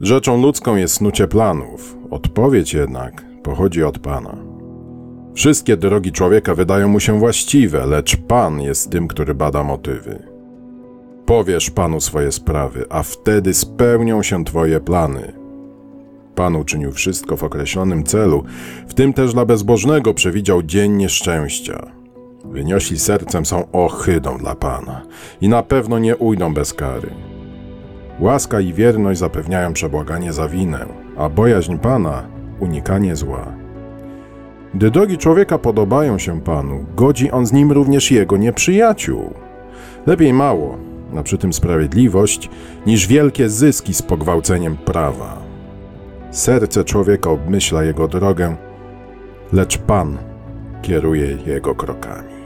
Rzeczą ludzką jest snucie planów. Odpowiedź jednak pochodzi od Pana. Wszystkie drogi człowieka wydają mu się właściwe, lecz Pan jest tym, który bada motywy. Powiesz Panu swoje sprawy, a wtedy spełnią się Twoje plany. Pan uczynił wszystko w określonym celu, w tym też dla bezbożnego przewidział dzień nieszczęścia. Wyniośli sercem są ohydą dla Pana i na pewno nie ujdą bez kary. Łaska i wierność zapewniają przebłaganie za winę, a bojaźń Pana unikanie zła. Gdy drogi człowieka podobają się Panu, godzi on z nim również jego nieprzyjaciół. Lepiej mało, a przy tym sprawiedliwość, niż wielkie zyski z pogwałceniem prawa. Serce człowieka obmyśla jego drogę, lecz Pan kieruje jego krokami.